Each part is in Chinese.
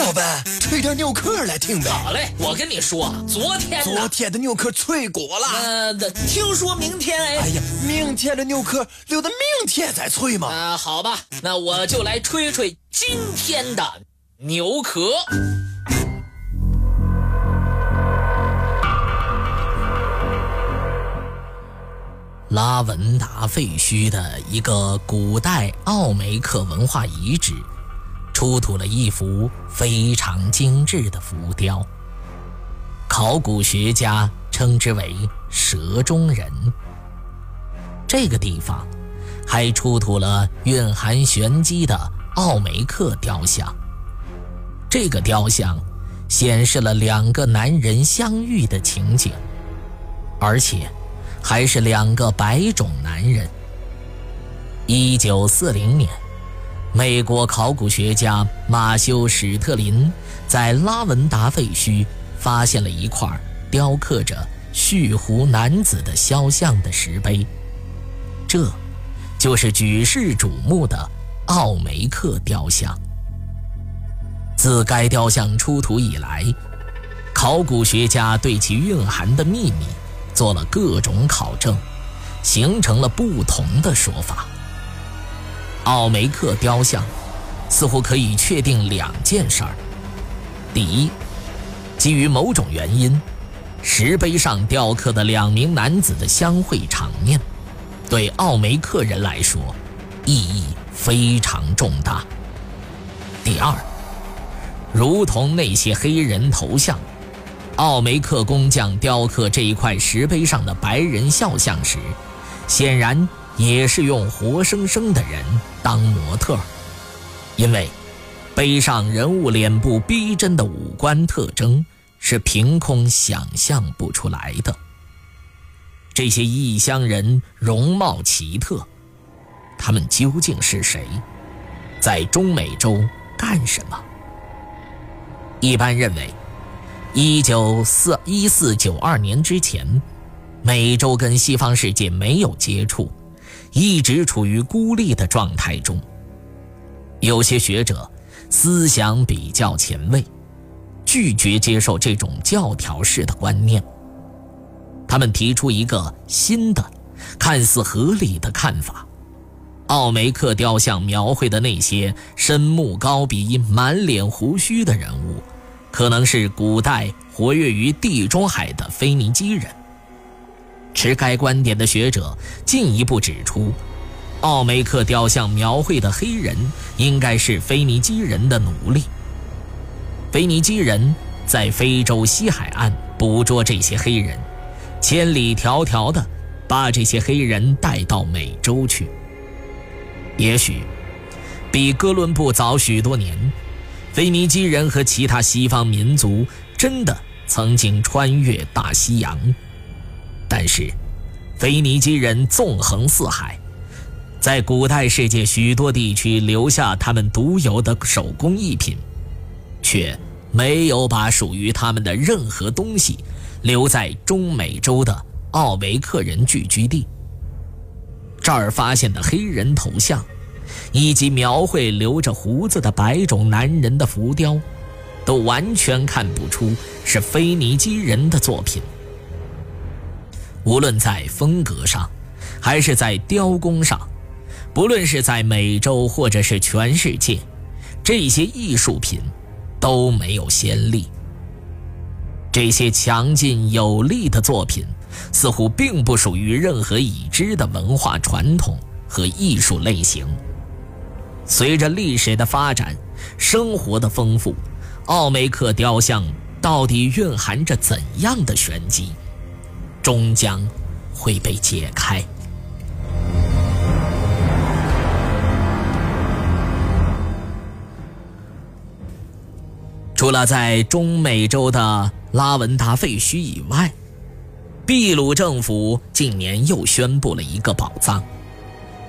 老板，吹点牛壳来听呗。好嘞，我跟你说，昨天昨天的牛壳脆骨了。呃，听说明天哎。哎呀，明天的牛壳留到明天再吹嘛。啊，好吧，那我就来吹吹今天的牛壳。拉文达废墟的一个古代奥梅克文化遗址，出土了一幅非常精致的浮雕。考古学家称之为“蛇中人”。这个地方还出土了蕴含玄机的奥梅克雕像。这个雕像显示了两个男人相遇的情景，而且。还是两个白种男人。一九四零年，美国考古学家马修·史特林在拉文达废墟发现了一块雕刻着蓄胡男子的肖像的石碑，这，就是举世瞩目的奥梅克雕像。自该雕像出土以来，考古学家对其蕴含的秘密。做了各种考证，形成了不同的说法。奥梅克雕像似乎可以确定两件事儿：第一，基于某种原因，石碑上雕刻的两名男子的相会场面，对奥梅克人来说意义非常重大；第二，如同那些黑人头像。奥梅克工匠雕刻这一块石碑上的白人肖像时，显然也是用活生生的人当模特，因为背上人物脸部逼真的五官特征是凭空想象不出来的。这些异乡人容貌奇特，他们究竟是谁？在中美洲干什么？一般认为。一九四一四九二年之前，美洲跟西方世界没有接触，一直处于孤立的状态中。有些学者思想比较前卫，拒绝接受这种教条式的观念。他们提出一个新的、看似合理的看法：奥梅克雕像描绘的那些深目高鼻、满脸胡须的人物。可能是古代活跃于地中海的腓尼基人。持该观点的学者进一步指出，奥梅克雕像描绘的黑人应该是腓尼基人的奴隶。腓尼基人在非洲西海岸捕捉这些黑人，千里迢迢的把这些黑人带到美洲去。也许比哥伦布早许多年。腓尼基人和其他西方民族真的曾经穿越大西洋，但是，腓尼基人纵横四海，在古代世界许多地区留下他们独有的手工艺品，却没有把属于他们的任何东西留在中美洲的奥维克人聚居地。这儿发现的黑人头像。以及描绘留着胡子的白种男人的浮雕，都完全看不出是腓尼基人的作品。无论在风格上，还是在雕工上，不论是在美洲或者是全世界，这些艺术品都没有先例。这些强劲有力的作品，似乎并不属于任何已知的文化传统和艺术类型。随着历史的发展，生活的丰富，奥梅克雕像到底蕴含着怎样的玄机，终将会被解开。除了在中美洲的拉文达废墟以外，秘鲁政府近年又宣布了一个宝藏。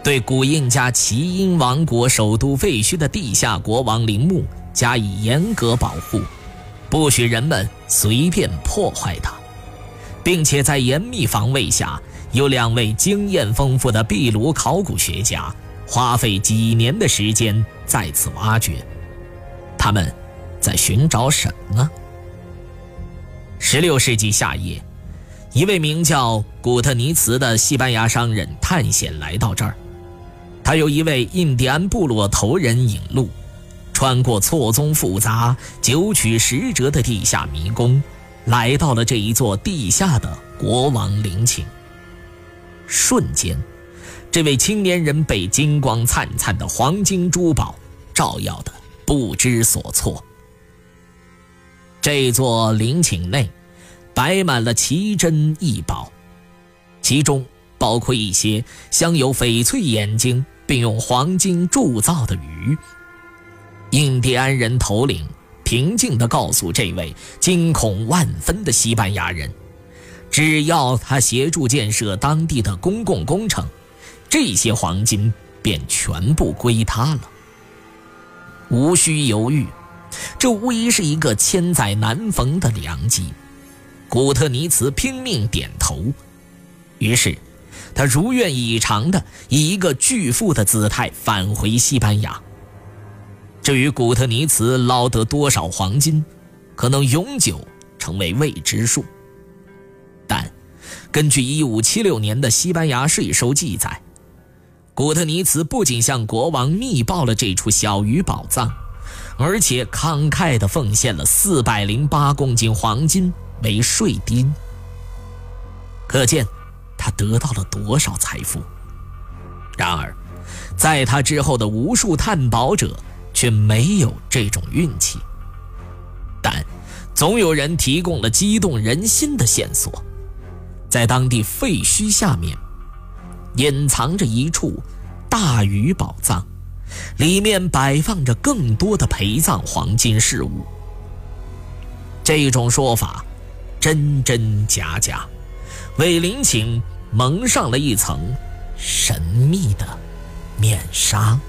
对古印加奇因王国首都废墟的地下国王陵墓加以严格保护，不许人们随便破坏它，并且在严密防卫下，有两位经验丰富的秘鲁考古学家花费几年的时间在此挖掘。他们在寻找什么呢？十六世纪下夜，一位名叫古特尼茨的西班牙商人探险来到这儿。他由一位印第安部落头人引路，穿过错综复杂、九曲十折的地下迷宫，来到了这一座地下的国王陵寝。瞬间，这位青年人被金光灿灿的黄金珠宝照耀的不知所措。这座陵寝内摆满了奇珍异宝，其中包括一些镶有翡翠眼睛并用黄金铸造的鱼。印第安人头领平静地告诉这位惊恐万分的西班牙人。只要他协助建设当地的公共工程，这些黄金便全部归他了。无需犹豫，这无疑是一个千载难逢的良机。古特尼茨拼命点头，于是他如愿以偿地以一个巨富的姿态返回西班牙。至于古特尼茨捞得多少黄金，可能永久成为未知数。但根据1576年的西班牙税收记载，古特尼茨不仅向国王密报了这处小鱼宝藏，而且慷慨地奉献了408公斤黄金为税丁。可见他得到了多少财富。然而，在他之后的无数探宝者却没有这种运气。但总有人提供了激动人心的线索。在当地废墟下面，隐藏着一处大禹宝藏，里面摆放着更多的陪葬黄金饰物。这种说法真真假假，为陵寝蒙上了一层神秘的面纱。